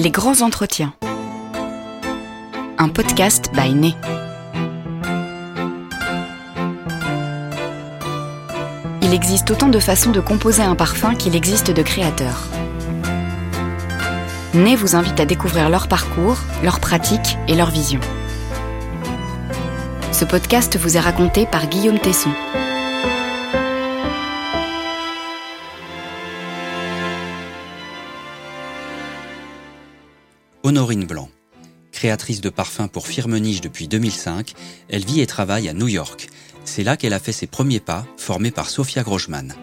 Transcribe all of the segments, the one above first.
Les grands entretiens. Un podcast by Né. Il existe autant de façons de composer un parfum qu'il existe de créateurs. Né vous invite à découvrir leur parcours, leurs pratiques et leurs visions. Ce podcast vous est raconté par Guillaume Tesson. Honorine Blanc. Créatrice de parfums pour Firmenich depuis 2005, elle vit et travaille à New York. C'est là qu'elle a fait ses premiers pas, formée par Sofia Grossman.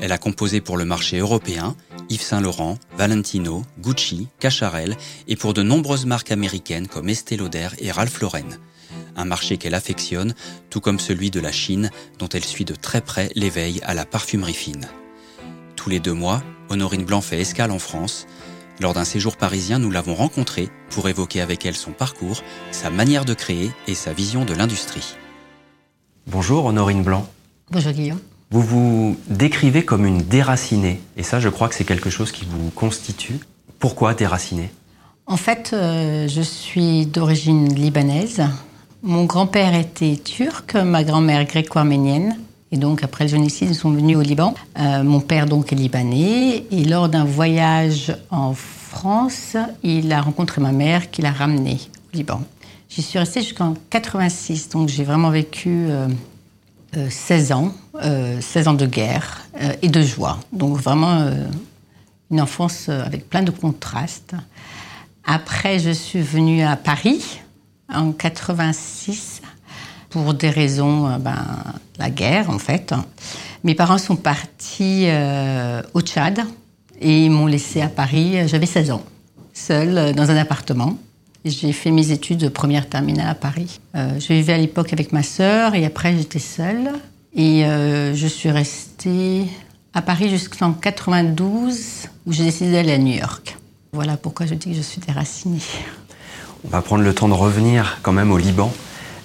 Elle a composé pour le marché européen, Yves Saint Laurent, Valentino, Gucci, Cacharel et pour de nombreuses marques américaines comme Estée Lauder et Ralph Lauren. Un marché qu'elle affectionne, tout comme celui de la Chine, dont elle suit de très près l'éveil à la parfumerie fine. Tous les deux mois, Honorine Blanc fait escale en France. Lors d'un séjour parisien, nous l'avons rencontrée pour évoquer avec elle son parcours, sa manière de créer et sa vision de l'industrie. Bonjour Honorine Blanc. Bonjour Guillaume. Vous vous décrivez comme une déracinée, et ça je crois que c'est quelque chose qui vous constitue. Pourquoi déracinée? En fait, euh, je suis d'origine libanaise. Mon grand-père était turc, ma grand-mère gréco-arménienne. Et donc, après le génocide, ils sont venus au Liban. Euh, mon père, donc, est libanais. Et lors d'un voyage en France, il a rencontré ma mère qui l'a ramené au Liban. J'y suis restée jusqu'en 86. Donc, j'ai vraiment vécu euh, euh, 16 ans. 16 ans de guerre et de joie. Donc, vraiment une enfance avec plein de contrastes. Après, je suis venue à Paris en 86 pour des raisons, euh, ben, la guerre en fait. Mes parents sont partis euh, au Tchad et ils m'ont laissé à Paris. J'avais 16 ans, seule euh, dans un appartement. J'ai fait mes études de première terminale à Paris. Euh, je vivais à l'époque avec ma sœur et après j'étais seule. Et euh, je suis restée à Paris jusqu'en 92 où j'ai décidé d'aller à New York. Voilà pourquoi je dis que je suis déracinée. On va prendre le temps de revenir quand même au Liban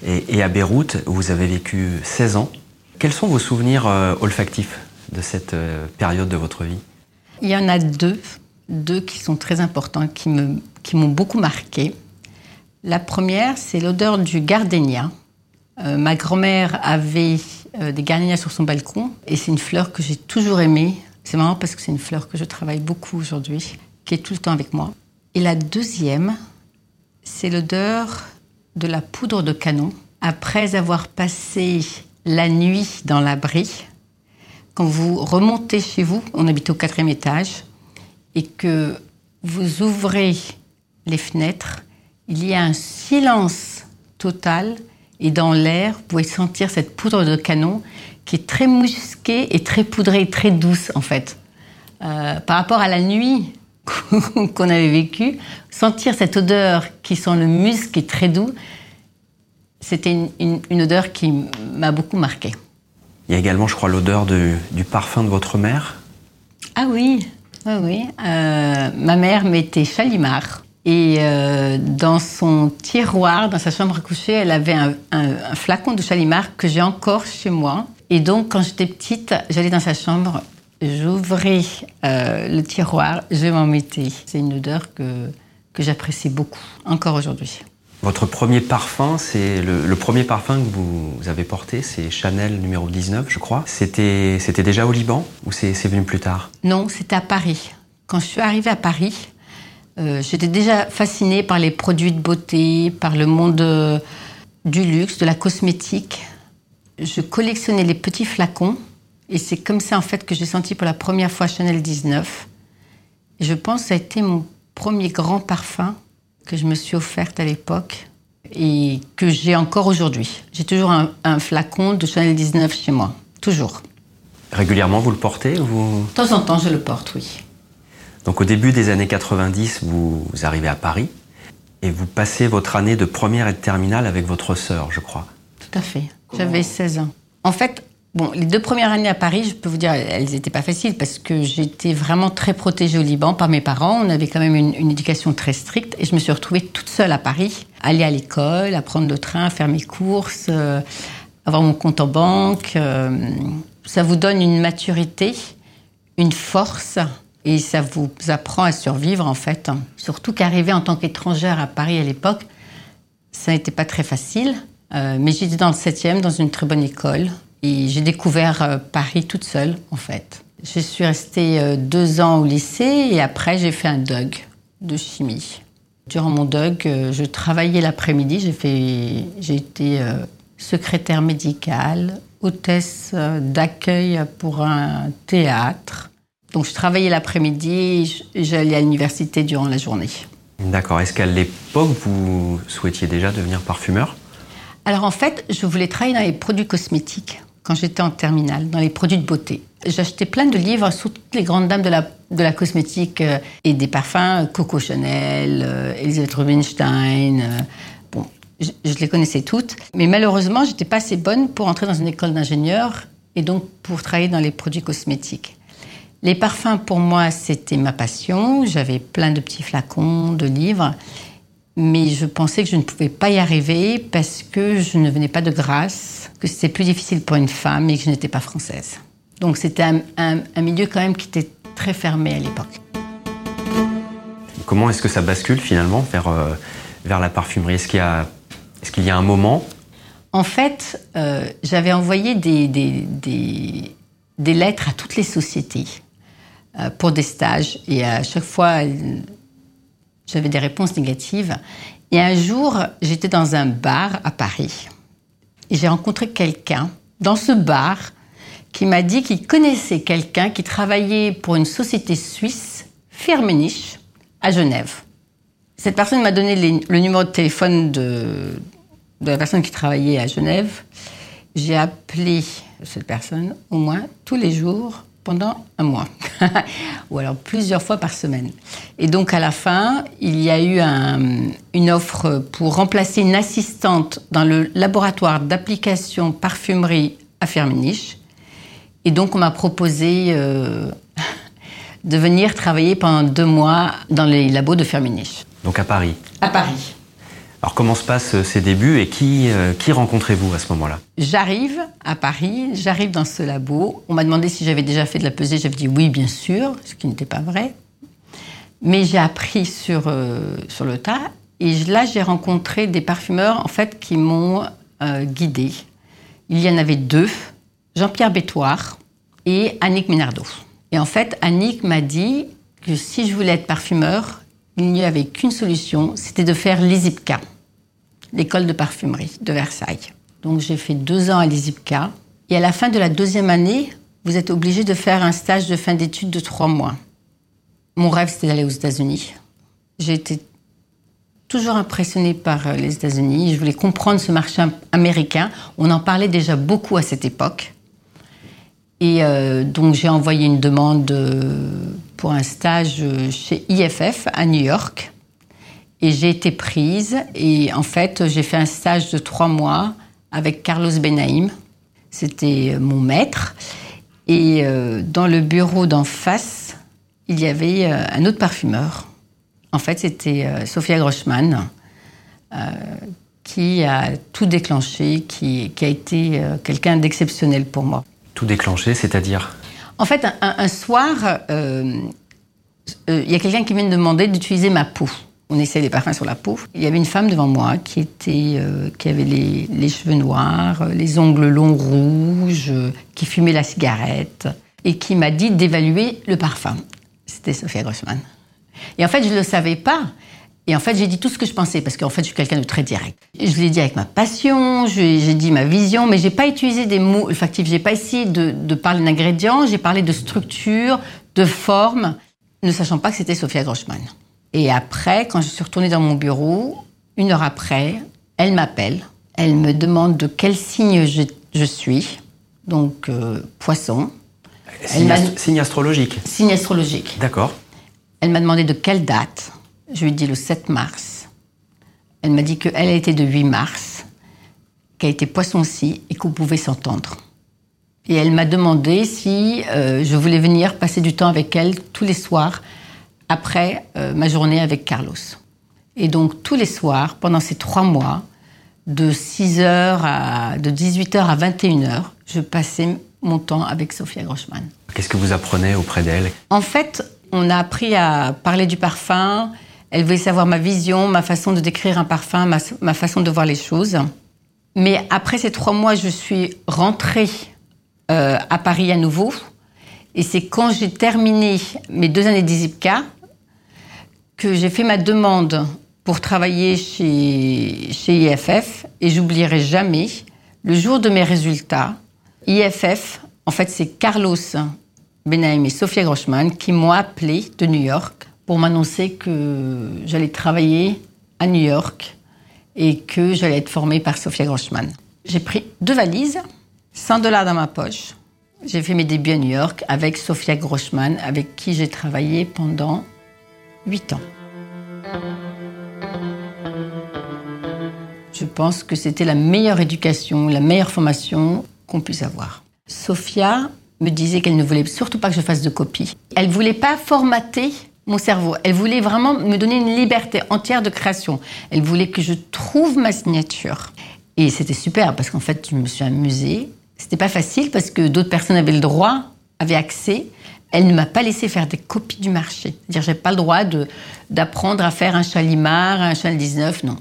et, à Beyrouth, où vous avez vécu 16 ans. Quels sont vos souvenirs euh, olfactifs de cette euh, période de votre vie? Il y en a deux, deux qui sont très importants, qui m'ont beaucoup marqué. La première, c'est l'odeur du gardénia. Euh, ma grand-mère avait des gardénias sur son balcon et c'est une fleur que j'ai toujours aimée. C'est marrant parce que c'est une fleur que je travaille beaucoup aujourd'hui, qui est tout le temps avec moi. Et la deuxième, c'est l'odeur de la poudre de canon. Après avoir passé la nuit dans l'abri, quand vous remontez chez vous, on habite au quatrième étage, et que vous ouvrez les fenêtres, il y a un silence total, et dans l'air, vous pouvez sentir cette poudre de canon qui est très musquée et très poudrée, très douce en fait. Euh, par rapport à la nuit qu'on avait vécue, sentir cette odeur qui sent le musc et très doux, c'était une, une- une odeur qui m'a beaucoup marquée. Il y a également, je crois, l'odeur de- du parfum de votre mère. Ah oui, oui, oui. Euh, ma mère mettait Chalimard. Et euh, dans son tiroir, dans sa chambre à coucher, elle avait un, un- un flacon de Chalimard que j'ai encore chez moi. Et donc, quand j'étais petite, j'allais dans sa chambre, j'ouvrais euh, le tiroir, je m'en mettais. C'est une odeur que, que j'apprécie beaucoup, encore aujourd'hui. Votre premier parfum, c'est le, le premier parfum que vous, vous avez porté, c'est Chanel numéro 19, je crois. C'était c'était déjà au Liban ou c'est c'est venu plus tard? Non, c'était à Paris. Quand je suis arrivée à Paris, euh, j'étais déjà fascinée par les produits de beauté, par le monde euh, du luxe, de la cosmétique. Je collectionnais les petits flacons et c'est comme ça en fait que j'ai senti pour la première fois Chanel 19. Et je pense que ça a été mon premier grand parfum que je me suis offerte à l'époque et que j'ai encore aujourd'hui. J'ai toujours un, un flacon de Chanel 19 chez moi, toujours. Régulièrement, vous le portez ou vous... De temps en temps, je le porte, oui. Donc au début des années 90, vous, vous arrivez à Paris et vous passez votre année de première et de terminale avec votre sœur, je crois. Tout à fait. J'avais 16 ans. En fait, bon, les deux premières années à Paris, je peux vous dire, elles n'étaient pas faciles parce que j'étais vraiment très protégée au Liban par mes parents. On avait quand même une, éducation très stricte et je me suis retrouvée toute seule à Paris, aller à l'école, à prendre le train, faire mes courses, euh, avoir mon compte en banque. euh, ça vous donne une maturité, une force Et ça vous apprend à survivre en fait. Surtout qu'arriver en tant qu'étrangère à Paris à l'époque, ça n'était pas très facile. Euh, mais j'étais dans le 7e, dans une très bonne école. Et j'ai découvert euh, Paris toute seule en fait. Je suis restée euh, deux ans au lycée et après j'ai fait un DUG de chimie. Durant mon DUG, je travaillais l'après-midi. J'ai fait, j'ai été secrétaire médicale, hôtesse d'accueil pour un théâtre. Donc je travaillais l'après-midi et j'allais à l'université durant la journée. D'accord. Est-ce qu'à l'époque, vous souhaitiez déjà devenir parfumeur? Alors en fait, je voulais travailler dans les produits cosmétiques quand j'étais en terminale, dans les produits de beauté. J'achetais plein de livres sur toutes les grandes dames de la, cosmétique euh, et des parfums, Coco Chanel, euh, Elisabeth Rubinstein. Euh, bon, je, les connaissais toutes. Mais malheureusement, j'étais pas assez bonne pour entrer dans une école d'ingénieur et donc pour travailler dans les produits cosmétiques. Les parfums, pour moi, c'était ma passion. J'avais plein de petits flacons, de livres. Mais je pensais que je ne pouvais pas y arriver parce que je ne venais pas de Grasse, que c'était plus difficile pour une femme et que je n'étais pas française. Donc c'était un, milieu quand même qui était très fermé à l'époque. Comment est-ce que ça bascule finalement vers, euh, vers la parfumerie? Est-ce qu'il y, a, est qu'il y a un moment? En fait, euh, j'avais envoyé des, des, des, des lettres à toutes les sociétés euh, pour des stages. Et à chaque fois, j'avais des réponses négatives. Et un jour, j'étais dans un bar à Paris. J'ai rencontré quelqu'un dans ce bar qui m'a dit qu'il connaissait quelqu'un qui travaillait pour une société suisse, Firmenich, à Genève. Cette personne m'a donné le numéro de téléphone de, de la personne qui travaillait à Genève. J'ai appelé cette personne au moins tous les jours pendant un mois, ou alors plusieurs fois par semaine. Et donc à la fin, il y a eu une offre pour remplacer une assistante dans le laboratoire d'application parfumerie à Firmenich. Et donc on m'a proposé euh, de venir travailler pendant deux mois dans les labos de Firmenich. Donc à Paris À Paris. Alors comment se passent euh, ces débuts et qui, euh, qui rencontrez-vous à ce moment-là? J'arrive à Paris, j'arrive dans ce labo. On m'a demandé si j'avais déjà fait de la pesée. J'avais dit oui, bien sûr, ce qui n'était pas vrai. Mais j'ai appris sur, euh, sur le tas. Et là, j'ai rencontré des parfumeurs en fait qui m'ont euh, guidée. Il y en avait deux, Jean-Pierre Bétoire et Annick Minardo. Et en fait, Annick m'a dit que si je voulais être parfumeur, il n'y avait qu'une solution, c'était de faire l'ISIPCA, l'école de parfumerie de Versailles. Donc j'ai fait deux ans à l'ISIPCA. Et à la fin de la deuxième année, vous êtes obligé de faire un stage de fin d'études de trois mois. Mon rêve, c'était d'aller aux États-Unis. J'ai été toujours impressionnée par euh, les États-Unis. Je voulais comprendre ce marché américain. On en parlait déjà beaucoup à cette époque. Et euh, donc j'ai envoyé une demande euh, pour un stage chez IFF à New York. Et j'ai été prise. Et en fait, j'ai fait un stage de trois mois avec Carlos Benaim. C'était mon maître. Et euh, dans le bureau d'en face, il y avait un autre parfumeur. En fait, c'était Sophia Groschmann, qui a tout déclenché, qui a été quelqu'un d'exceptionnel pour moi tout déclenché, c'est-à-dire En fait, un, soir, euh, euh, il y a quelqu'un qui vient me demander d'utiliser ma peau. On essaie des parfums sur la peau. Il y avait une femme devant moi qui, était, euh, qui avait les, cheveux noirs, les ongles longs rouges, qui fumait la cigarette et qui m'a dit d'évaluer le parfum. C'était Sophia Grossman. Et en fait, je ne le savais pas. Et en fait, j'ai dit tout ce que je pensais, parce qu'en fait, je suis quelqu'un de très direct. Je l'ai dit avec ma passion, j'ai dit ma vision, mais j'ai pas utilisé des mots olfactifs. J'ai pas essayé de, parler d'ingrédients, j'ai parlé de structure, de forme, ne sachant pas que c'était Sophia Groschmann. Et après, quand je suis retournée dans mon bureau, une heure après, elle m'appelle. Elle me demande de quel signe je, suis. Donc, euh, poisson. signe astrologique Signe astrologique. D'accord. Elle m'a demandé de quelle date. Je lui ai dit le 7 mars. Elle m'a dit qu'elle était de 8 mars, qu'elle était poisson aussi et qu'on pouvait s'entendre. Et elle m'a demandé si euh, je voulais venir passer du temps avec elle tous les soirs après euh, ma journée avec Carlos. Et donc tous les soirs, pendant ces trois mois, de 6h à de 18h à 21h, je passais mon temps avec Sophia Groschmann. Qu'est-ce que vous apprenez auprès d'elle? En fait, On a appris à parler du parfum. Elle voulait savoir ma vision, ma façon de décrire un parfum, ma, façon de voir les choses. Mais après ces trois mois, je suis rentrée euh, à Paris à nouveau. Et c'est quand j'ai terminé mes deux années d'ISIPCA que j'ai fait ma demande pour travailler chez, chez IFF. Et j'oublierai jamais, le jour de mes résultats, IFF, en fait c'est Carlos Benaim et Sophia Groschman qui m'ont appelé de New York pour m'annoncer que j'allais travailler à New York et que j'allais être formée par Sophia Groschman. J'ai pris deux valises, 100 dollars dans ma poche. J'ai fait mes débuts à New York avec Sophia Groschman, avec qui j'ai travaillé pendant 8 ans. Je pense que c'était la meilleure éducation, la meilleure formation qu'on puisse avoir. Sophia me disait qu'elle ne voulait surtout pas que je fasse de copies. Elle voulait pas formater mon cerveau. Elle voulait vraiment me donner une liberté entière de création. Elle voulait que je trouve ma signature. Et c'était super parce qu'en fait, je me suis amusée. C'était pas facile parce que d'autres personnes avaient le droit, avaient accès. Elle ne m'a pas laissé faire des copies du marché. C'est-à-dire, j'ai pas le droit d'apprendre à faire un chalimar, un chal 19, non.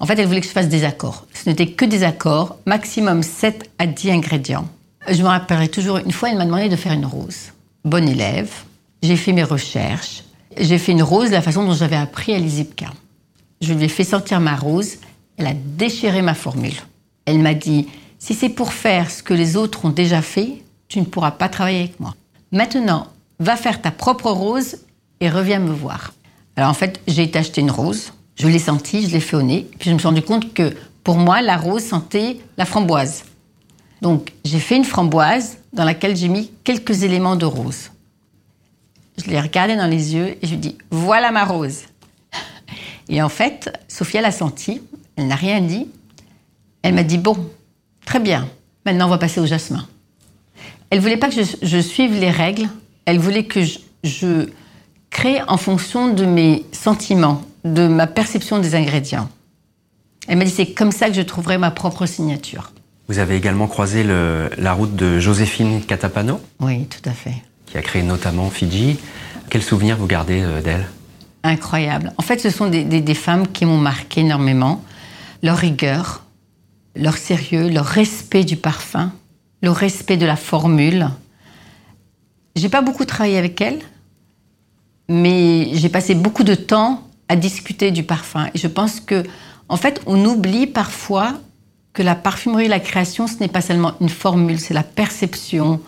En fait, elle voulait que je fasse des accords. Ce n'était que des accords, maximum 7 à 10 ingrédients. Je me rappellerai toujours, une fois, elle m'a demandé de faire une rose. Bonne élève, j'ai fait mes recherches, j'ai fait une rose de la façon dont j'avais appris à l'ISIPCA. Je lui ai fait sortir ma rose, elle a déchiré ma formule. Elle m'a dit Si c'est pour faire ce que les autres ont déjà fait, tu ne pourras pas travailler avec moi. Maintenant, va faire ta propre rose et reviens me voir. Alors en fait, j'ai été acheter une rose, je l'ai sentie, je l'ai fait au nez, puis je me suis rendu compte que pour moi, la rose sentait la framboise. Donc j'ai fait une framboise dans laquelle j'ai mis quelques éléments de rose. Je l'ai regardé dans les yeux et je lui ai dit Voilà ma rose. Et en fait, Sophia l'a senti, elle n'a rien dit. Elle m'a dit Bon, très bien, maintenant on va passer au jasmin. Elle voulait pas que je, suive les règles, elle voulait que je, je crée en fonction de mes sentiments, de ma perception des ingrédients. Elle m'a dit C'est comme ça que je trouverai ma propre signature. Vous avez également croisé le, la route de Joséphine Catapano? Oui, tout à fait qui a créé notamment Fidji. Quels souvenirs vous gardez euh, d'elle? Incroyable. En fait, ce sont des, femmes qui m'ont marqué énormément. Leur rigueur, leur sérieux, leur respect du parfum, le respect de la formule. J'ai pas beaucoup travaillé avec elles, mais j'ai passé beaucoup de temps à discuter du parfum. Et je pense que, en fait, on oublie parfois que la parfumerie, la création, ce n'est pas seulement une formule, c'est la perception,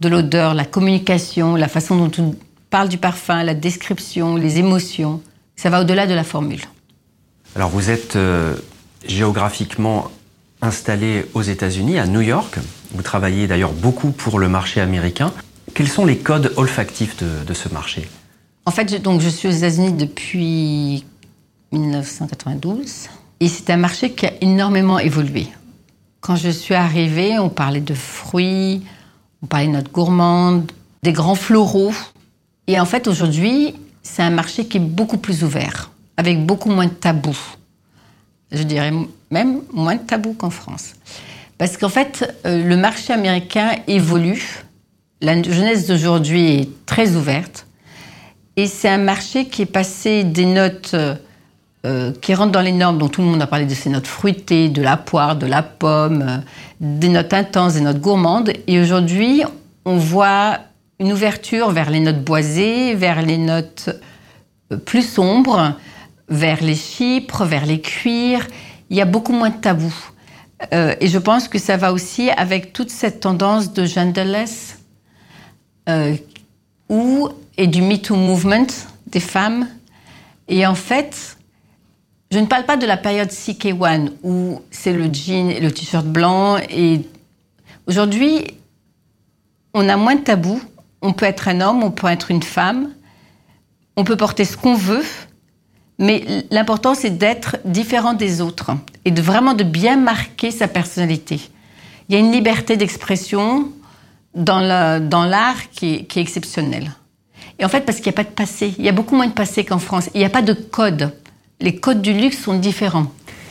de l'odeur, la communication, la façon dont on parle du parfum, la description, les émotions. Ça va au-delà de la formule. Alors vous êtes euh, géographiquement installé aux États-Unis, à New York. Vous travaillez d'ailleurs beaucoup pour le marché américain. Quels sont les codes olfactifs de, ce marché? En fait, je, donc, je suis aux États-Unis depuis 1992 et c'est un marché qui a énormément évolué. Quand je suis arrivée, on parlait de fruits, on parlait de notre gourmande, des grands floraux. Et en fait, aujourd'hui, c'est un marché qui est beaucoup plus ouvert, avec beaucoup moins de tabous. Je dirais même moins de tabous qu'en France. Parce qu'en fait, euh, le marché américain évolue. La jeunesse d'aujourd'hui est très ouverte. Et c'est un marché qui est passé des notes euh, qui rentrent dans les normes, dont tout le monde a parlé de ces notes fruitées, de la poire, de la pomme, euh, des notes intenses, des notes gourmandes. Et aujourd'hui, on voit une ouverture vers les notes boisées, vers les notes euh, plus sombres, vers les chypres, vers les cuirs. Il y a beaucoup moins de tabous. Euh, et je pense que ça va aussi avec toute cette tendance de genderless euh, ou, et du Me Too movement des femmes. Et en fait, je ne parle pas de la période CK1 où c'est le jean et le t-shirt blanc. Et aujourd'hui, on a moins de tabous. On peut être un homme, on peut être une femme, on peut porter ce qu'on veut, mais l'important c'est d'être différent des autres et de vraiment de bien marquer sa personnalité. Il y a une liberté d'expression dans l'art qui, qui est exceptionnelle. Et en fait, parce qu'il n'y a pas de passé, il y a beaucoup moins de passé qu'en France. Il n'y a pas de code les codes du luxe sont différents.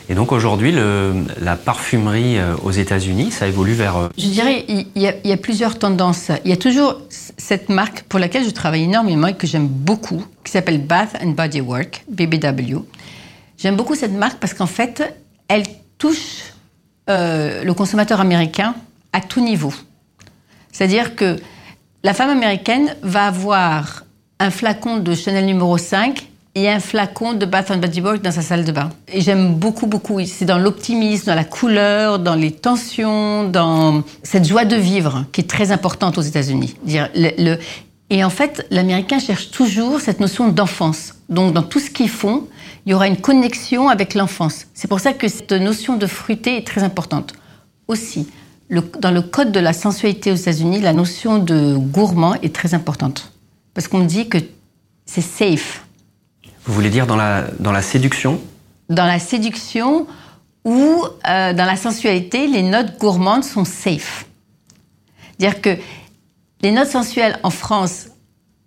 Et donc aujourd'hui, la parfumerie euh, aux États-Unis, ça évolue vers. Euh, je dirais, il y, a, il y, a, plusieurs tendances. Il y a toujours cette marque pour laquelle je travaille énormément et que j'aime beaucoup, qui s'appelle Bath and Body Work, BBW. J'aime beaucoup cette marque parce qu'en fait, elle touche euh, le consommateur américain à tout niveau. C'est-à-dire que la femme américaine va avoir un flacon de Chanel numéro 5 et un flacon de Bath and Body Works dans sa salle de bain. Et j'aime beaucoup, beaucoup. C'est dans l'optimisme, dans la couleur, dans les tensions, dans cette joie de vivre qui est très importante aux États-Unis. Et en fait, l'Américain cherche toujours cette notion d'enfance. Donc, dans tout ce qu'ils font, il y aura une connexion avec l'enfance. C'est pour ça que cette notion de fruité est très importante. Aussi, dans le code de la sensualité aux États-Unis, la notion de gourmand est très importante. Parce qu'on dit que c'est safe vous voulez dire dans la, dans la séduction Dans la séduction ou euh, dans la sensualité, les notes gourmandes sont safe. C'est-à-dire que les notes sensuelles en France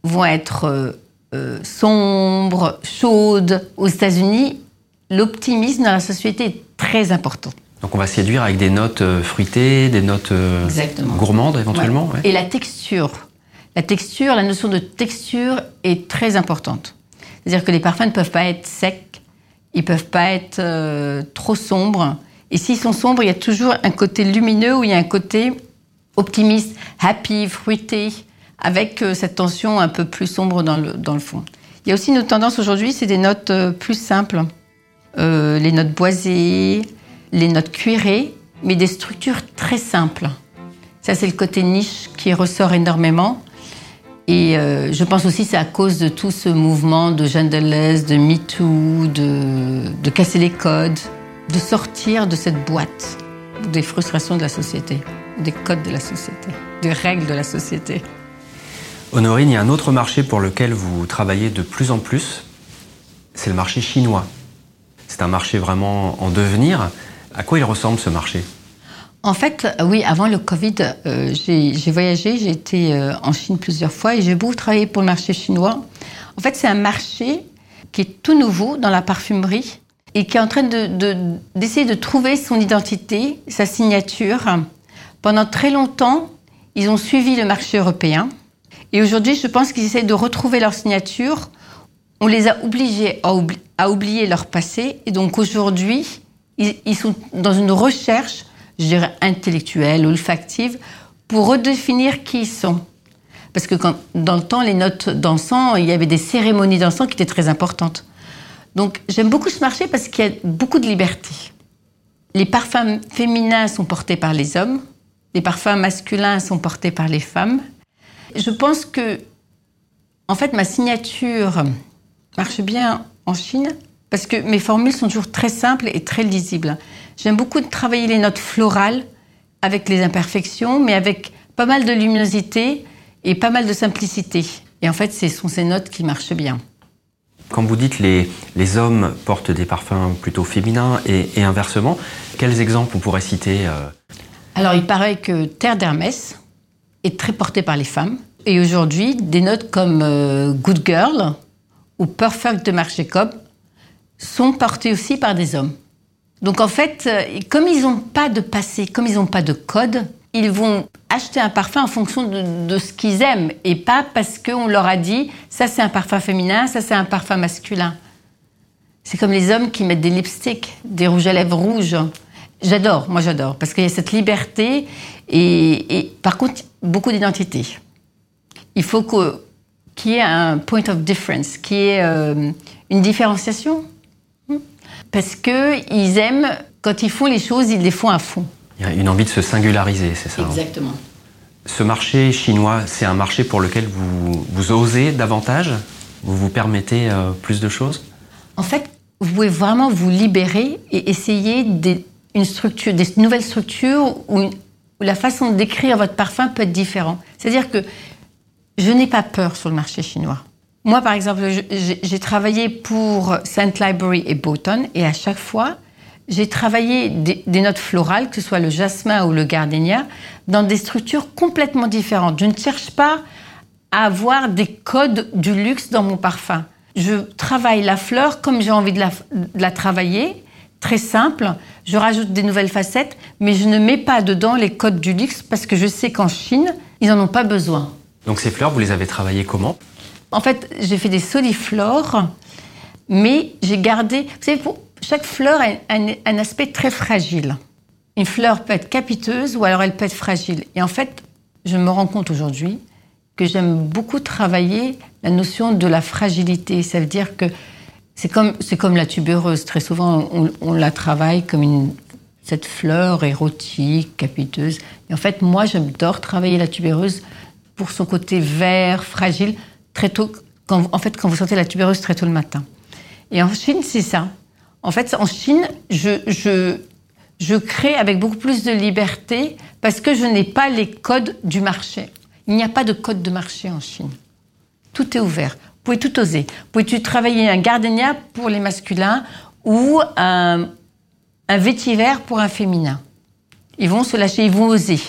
vont être euh, euh, sombres, chaudes. Aux États-Unis, l'optimisme dans la sensualité est très important. Donc on va séduire avec des notes fruitées, des notes gourmandes éventuellement. Et la texture. La texture, la notion de texture est très importante. C'est-à-dire que les parfums ne peuvent pas être secs, ils peuvent pas être euh, trop sombres. Et s'ils sont sombres, il y a toujours un côté lumineux ou il y a un côté optimiste, happy, fruité, avec euh, cette tension un peu plus sombre dans le, dans le fond. Il y a aussi une tendance aujourd'hui, c'est des notes euh, plus simples. les notes boisées, les notes cuirées, mais des structures très simples. Ça, c'est le côté niche qui ressort énormément. Et euh, je pense aussi c'est à cause de tout ce mouvement de genderless, de MeToo, de, de casser les codes, de sortir de cette boîte des frustrations de la société, des codes de la société, des règles de la société. Honorine, il y a un autre marché pour lequel vous travaillez de plus en plus, c'est le marché chinois. C'est un marché vraiment en devenir. À quoi il ressemble ce marché? En fait, oui, avant le Covid, euh, j'ai voyagé, j'ai été euh, en Chine plusieurs fois et j'ai beaucoup travaillé pour le marché chinois. En fait, c'est un marché qui est tout nouveau dans la parfumerie et qui est en train d'essayer de, trouver son identité, sa signature. Pendant très longtemps, ils ont suivi le marché européen et aujourd'hui, je pense qu'ils essaient de retrouver leur signature. On les a obligés à, oublier leur passé et donc aujourd'hui, ils sont dans une recherche je dirais, intellectuelle, olfactive, pour redéfinir qui ils sont. Parce que dans le temps, les notes d'encens, il y avait des cérémonies d'encens qui étaient très importantes. Donc j'aime beaucoup ce marché parce qu'il y a beaucoup de liberté. Les parfums féminins sont portés par les hommes, les parfums masculins sont portés par les femmes. Je pense que, en fait, ma signature marche bien en Chine parce que mes formules sont toujours très simples et très lisibles. J'aime beaucoup travailler les notes florales avec les imperfections, mais avec pas mal de luminosité et pas mal de simplicité. Et en fait, ce sont ces notes qui marchent bien. Quand vous dites les, les hommes portent des parfums plutôt féminins et, inversement, quels exemples on pourrait citer euh? Alors, il paraît que Terre d'Hermès est très portée par les femmes. Et aujourd'hui, des notes comme euh, Good Girl ou Perfect de Marc Jacob sont portées aussi par des hommes. Donc en fait, euh, comme ils n'ont pas de passé, comme ils n'ont pas de code, ils vont acheter un parfum en fonction de, ce qu'ils aiment et pas parce qu'on leur a dit ça c'est un parfum féminin, ça c'est un parfum masculin. C'est comme les hommes qui mettent des lipsticks, des rouges à lèvres rouges. J'adore, moi j'adore, parce qu'il y a cette liberté et, par contre beaucoup d'identité. Il faut qu'il y ait un point of difference, qu'il y ait euh, une différenciation parce qu'ils aiment, quand ils font les choses, ils les font à fond. Il y a une envie de se singulariser, c'est ça hein Exactement. Ce marché chinois, c'est un marché pour lequel vous, vous osez davantage? Vous vous permettez euh, plus de choses? En fait, vous pouvez vraiment vous libérer et essayer des, une structure, des nouvelles structures où, où la façon d'écrire votre parfum peut être différente. C'est-à-dire que je n'ai pas peur sur le marché chinois. Moi, par exemple, j'ai travaillé pour Saint Library et Boughton, et à chaque fois, j'ai travaillé des, notes florales, que ce soit le jasmin ou le gardenia, dans des structures complètement différentes. Je ne cherche pas à avoir des codes du luxe dans mon parfum. Je travaille la fleur comme j'ai envie de la, travailler, très simple. Je rajoute des nouvelles facettes, mais je ne mets pas dedans les codes du luxe parce que je sais qu'en Chine, ils n'en ont pas besoin. Donc ces fleurs, vous les avez travaillées comment? En fait, j'ai fait des soliflores, mais j'ai gardé. Vous savez, chaque fleur a un, aspect très fragile. Une fleur peut être capiteuse ou alors elle peut être fragile. Et en fait, je me rends compte aujourd'hui que j'aime beaucoup travailler la notion de la fragilité. Ça veut dire que c'est comme, c'est comme la tubéreuse. Très souvent, on, on la travaille comme une, cette fleur érotique, capiteuse. Et en fait, moi, j'adore travailler la tubéreuse pour son côté vert, fragile, très tôt. Quand, en fait, quand vous sentez la tubéreuse très tôt le matin. Et en Chine, c'est ça. En fait, en Chine, je, je, je crée avec beaucoup plus de liberté parce que je n'ai pas les codes du marché. Il n'y a pas de code de marché en Chine. Tout est ouvert. Vous pouvez tout oser. Vous pouvez travailler un gardenia pour les masculins ou un, un vétiver pour un féminin. Ils vont se lâcher, ils vont oser.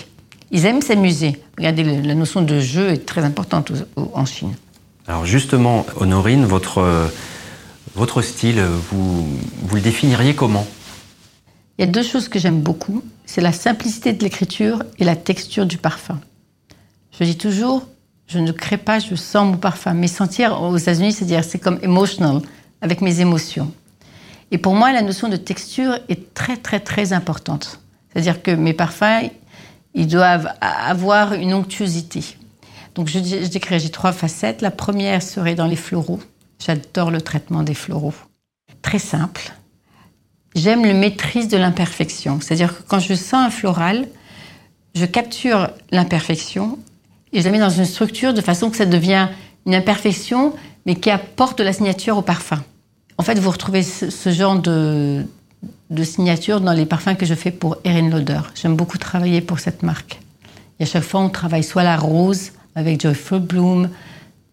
Ils aiment s'amuser. Regardez, la notion de jeu est très importante en Chine. Alors justement, Honorine, votre, votre style, vous, vous le définiriez comment? Il y a deux choses que j'aime beaucoup. C'est la simplicité de l'écriture et la texture du parfum. Je dis toujours, je ne crée pas, je sens mon parfum. Mais sentir aux États-Unis, c'est-à-dire c'est comme emotional, avec mes émotions. Et pour moi, la notion de texture est très, très, très importante. C'est-à-dire que mes parfums, ils doivent avoir une onctuosité. Donc je, je j'ai trois facettes. La première serait dans les floraux. J'adore le traitement des floraux. Très simple. J'aime le maîtrise de l'imperfection. C'est-à-dire que quand je sens un floral, je capture l'imperfection et je la mets dans une structure de façon que ça devient une imperfection, mais qui apporte de la signature au parfum. En fait, vous retrouvez ce, genre de, de signature dans les parfums que je fais pour Erin Lauder. J'aime beaucoup travailler pour cette marque. Et à chaque fois, on travaille soit la rose avec Joyful Bloom,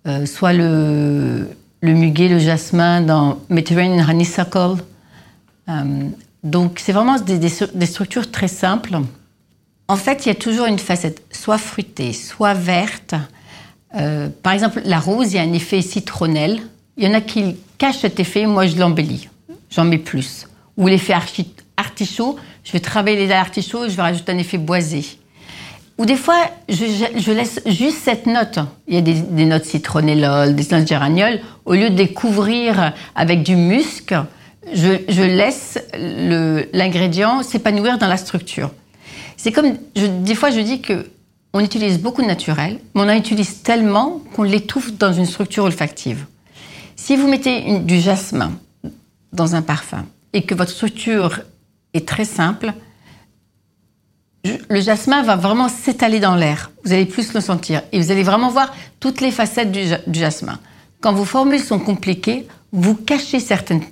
euh, soit le, muguet, le jasmin dans Mediterranean Honeysuckle. Euh, donc, c'est vraiment des structures très simples. En fait, il y a toujours une facette, soit fruitée, soit verte. Euh, par exemple, la rose, il y a un effet citronnelle. Il y en a qui cachent cet effet, moi je l'embellis. J'en mets plus. Ou l'effet artichaut, je vais travailler les artichauts et je vais rajouter un effet boisé. Ou des fois, je, laisse juste cette note. Il y a des, notes citronnellol, des notes géraniol. Au lieu de les couvrir avec du musc, je, laisse l'ingrédient s'épanouir dans la structure. C'est comme, des fois, je dis que on utilise beaucoup de naturel, mais on en utilise tellement qu'on l'étouffe dans une structure olfactive. Si vous mettez du jasmin dans un parfum et que votre structure est très simple, le jasmin va vraiment s'étaler dans l'air. Vous allez plus le sentir et vous allez vraiment voir toutes les facettes du, jasmin. Quand vos formules sont compliquées, vous cachez certaines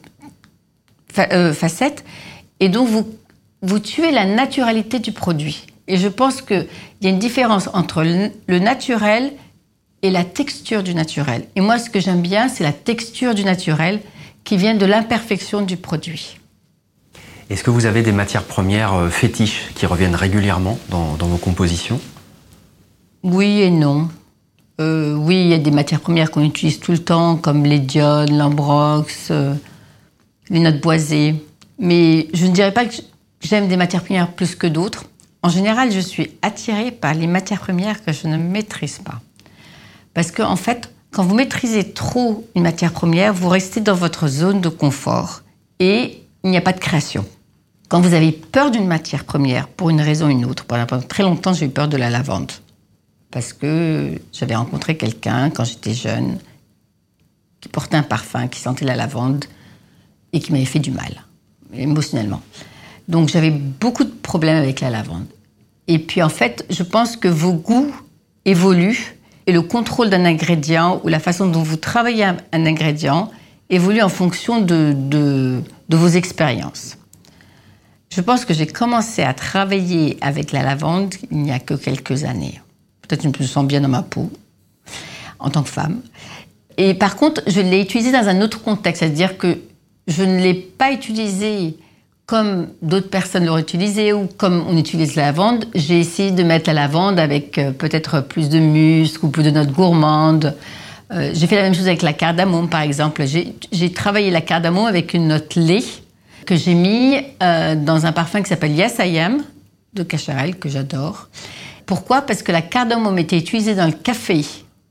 euh, facettes et donc vous vous tuez la naturalité du produit. Et je pense qu'il y a une différence entre le naturel et la texture du naturel. Et moi, ce que j'aime bien, c'est la texture du naturel qui vient de l'imperfection du produit. Est-ce que vous avez des matières premières euh, fétiches qui reviennent régulièrement dans, vos compositions? Oui et non. Euh, oui, il y a des matières premières qu'on utilise tout le temps, comme les diodes, l'ambrox, euh, les notes boisées. Mais je ne dirais pas que J'aime des matières premières plus que d'autres. En général, je suis attirée par les matières premières que je ne maîtrise pas. Parce qu'en en fait, quand vous maîtrisez trop une matière première, vous restez dans votre zone de confort et il n'y a pas de création. Quand vous avez peur d'une matière première, pour une raison ou une autre, pendant très longtemps, j'ai eu peur de la lavande. Parce que j'avais rencontré quelqu'un quand j'étais jeune qui portait un parfum, qui sentait la lavande et qui m'avait fait du mal, émotionnellement. Donc j'avais beaucoup de problèmes avec la lavande. Et puis en fait, je pense que vos goûts évoluent et le contrôle d'un ingrédient ou la façon dont vous travaillez un, ingrédient évolue en fonction de, de, vos expériences. Je pense que j'ai commencé à travailler avec la lavande il n'y a que quelques années. Peut-être que je me sens bien dans ma peau en tant que femme. Et par contre, je l'ai utilisé dans un autre contexte, c'est-à-dire que je ne l'ai pas utilisé comme d'autres personnes l'auraient utilisé ou comme on utilise la lavande, j'ai essayé de mettre la lavande avec euh, peut-être plus de musc ou plus de notes gourmandes. Euh, j'ai fait la même chose avec la cardamome, par exemple. J'ai travaillé la cardamome avec une note lait. Que j'ai mis euh, dans un parfum qui s'appelle Yes I Am de Cacharel, que j'adore. Pourquoi? Parce que la cardamome était utilisée dans le café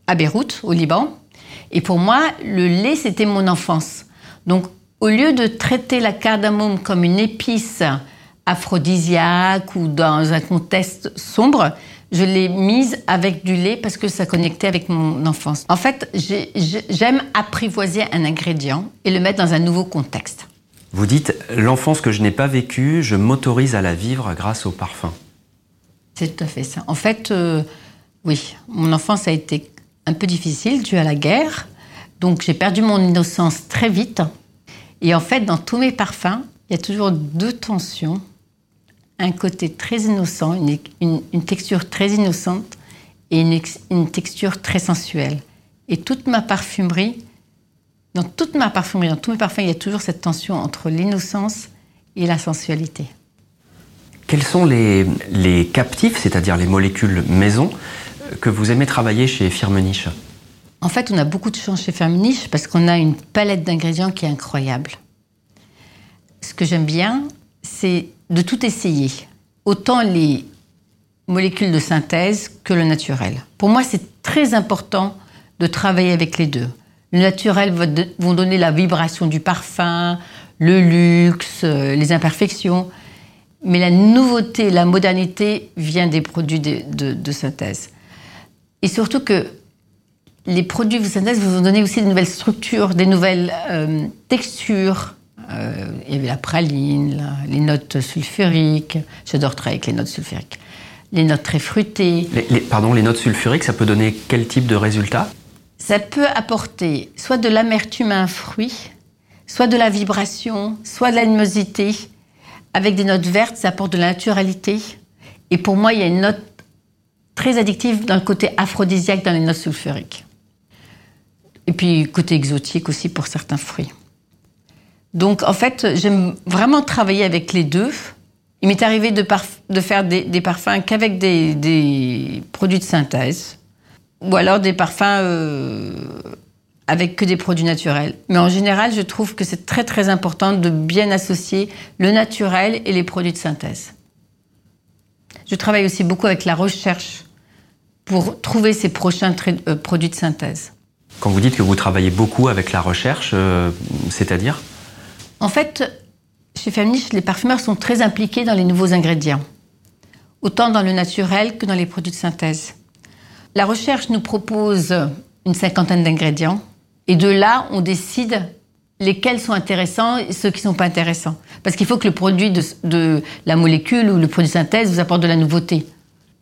à Beyrouth, au Liban. Et pour moi, le lait, c'était mon enfance. Donc, au lieu de traiter la cardamome comme une épice aphrodisiaque ou dans un contexte sombre, je l'ai mise avec du lait parce que ça connectait avec mon enfance. En fait, j'aime apprivoiser un ingrédient et le mettre dans un nouveau contexte. Vous dites, l'enfance que je n'ai pas vécue, je m'autorise à la vivre grâce au parfum. C'est tout à fait ça. En fait, euh, oui, mon enfance a été un peu difficile dû à la guerre. Donc j'ai perdu mon innocence très vite. Et en fait, dans tous mes parfums, il y a toujours deux tensions. Un côté très innocent, une, texture très innocente et une, texture très sensuelle. Et toute ma parfumerie, dans toute ma parfumerie, dans tous mes parfums, il y a toujours cette tension entre l'innocence et la sensualité. Quels sont les, les captifs, c'est-à-dire les molécules maison, que vous aimez travailler chez Firmenich? En fait, on a beaucoup de chance chez Firmenich parce qu'on a une palette d'ingrédients qui est incroyable. Ce que j'aime bien, c'est de tout essayer. Autant les molécules de synthèse que le naturel. Pour moi, c'est très important de travailler avec les deux. Le naturel vont donner la vibration du parfum, le luxe, euh, les imperfections. Mais la nouveauté, la modernité vient des produits de synthèse. Et surtout que les produits vous vous ont donné aussi des nouvelles structures, des nouvelles euh, textures. Euh, il y avait la praline, les notes sulfuriques. J'adore travailler avec les notes sulfuriques. Les notes très fruitées. Pardon, les notes sulfuriques, ça peut donner quel type de résultat? Ça peut apporter soit de l'amertume à un fruit, soit de la vibration, soit de l'animosité. Avec des notes vertes, ça apporte de la naturalité. Et pour moi, il y a une note très addictive dans le côté aphrodisiaque dans les notes sulfuriques. Et puis côté exotique aussi pour certains fruits. Donc en fait, j'aime vraiment travailler avec les deux. Il m'est arrivé de, de faire des, parfums qu'avec des, produits de synthèse, ou alors des parfums euh, avec que des produits naturels. Mais en général, je trouve que c'est très très important de bien associer le naturel et les produits de synthèse. Je travaille aussi beaucoup avec la recherche pour trouver ces prochains euh, produits de synthèse. Quand vous dites que vous travaillez beaucoup avec la recherche, euh, c'est-à-dire? En fait, chez Feminich, les parfumeurs sont très impliqués dans les nouveaux ingrédients, autant dans le naturel que dans les produits de synthèse. La recherche nous propose une cinquantaine d'ingrédients, et de là, on décide lesquels sont intéressants et ceux qui ne sont pas intéressants. Parce qu'il faut que le produit de, la molécule ou le produit synthèse vous apporte de la nouveauté.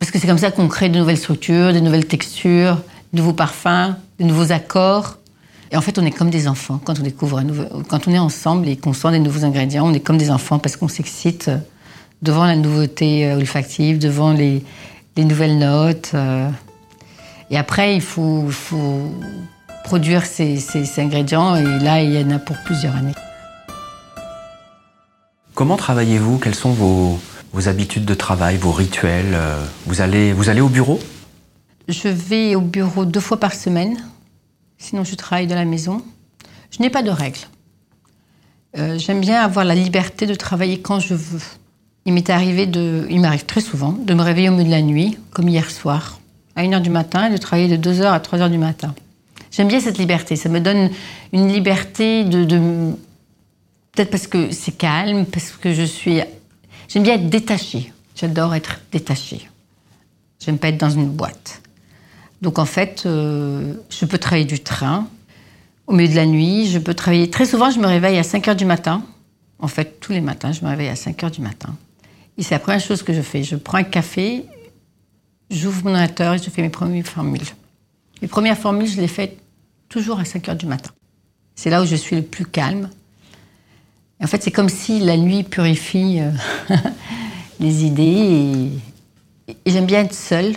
Parce que c'est comme ça qu'on crée de nouvelles structures, de nouvelles textures, de nouveaux parfums, de nouveaux accords. Et en fait, on est comme des enfants quand on découvre un nouveau... Quand on est ensemble et qu'on sent des nouveaux ingrédients, on est comme des enfants parce qu'on s'excite devant la nouveauté euh, olfactive, devant les, nouvelles notes. Euh. Et après, il faut, produire ces, ces ingrédients et là, il y en a pour plusieurs années. Comment travaillez-vous? Quels sont vos, vos habitudes de travail, vos rituels? Euh, vous allez, vous allez au bureau? Je vais au bureau deux fois par semaine. Sinon, je travaille de la maison. Je n'ai pas de règles. Euh, j'aime bien avoir la liberté de travailler quand je veux. Il m'est arrivé de, il m'arrive très souvent de me réveiller au milieu de la nuit, comme hier soir, à 1h du matin, et de travailler de 2h à 3h du matin. J'aime bien cette liberté. Ça me donne une liberté de, peut-être parce que c'est calme, parce que je suis J'aime bien être détachée. J'adore être détachée. J'aime pas être dans une boîte. Donc en fait, euh, je peux travailler du train au milieu de la nuit. Je peux travailler. Très souvent, je me réveille à 5 heures du matin. En fait, tous les matins, je me réveille à 5 heures du matin. Et c'est la première chose que je fais. Je prends un café, j'ouvre mon ordinateur et je fais mes premières formules. Les premières formules, je les fais toujours à 5 heures du matin. C'est là où je suis le plus calme, en fait, c'est comme si la nuit purifie euh, les idées. Et, j'aime bien être seule.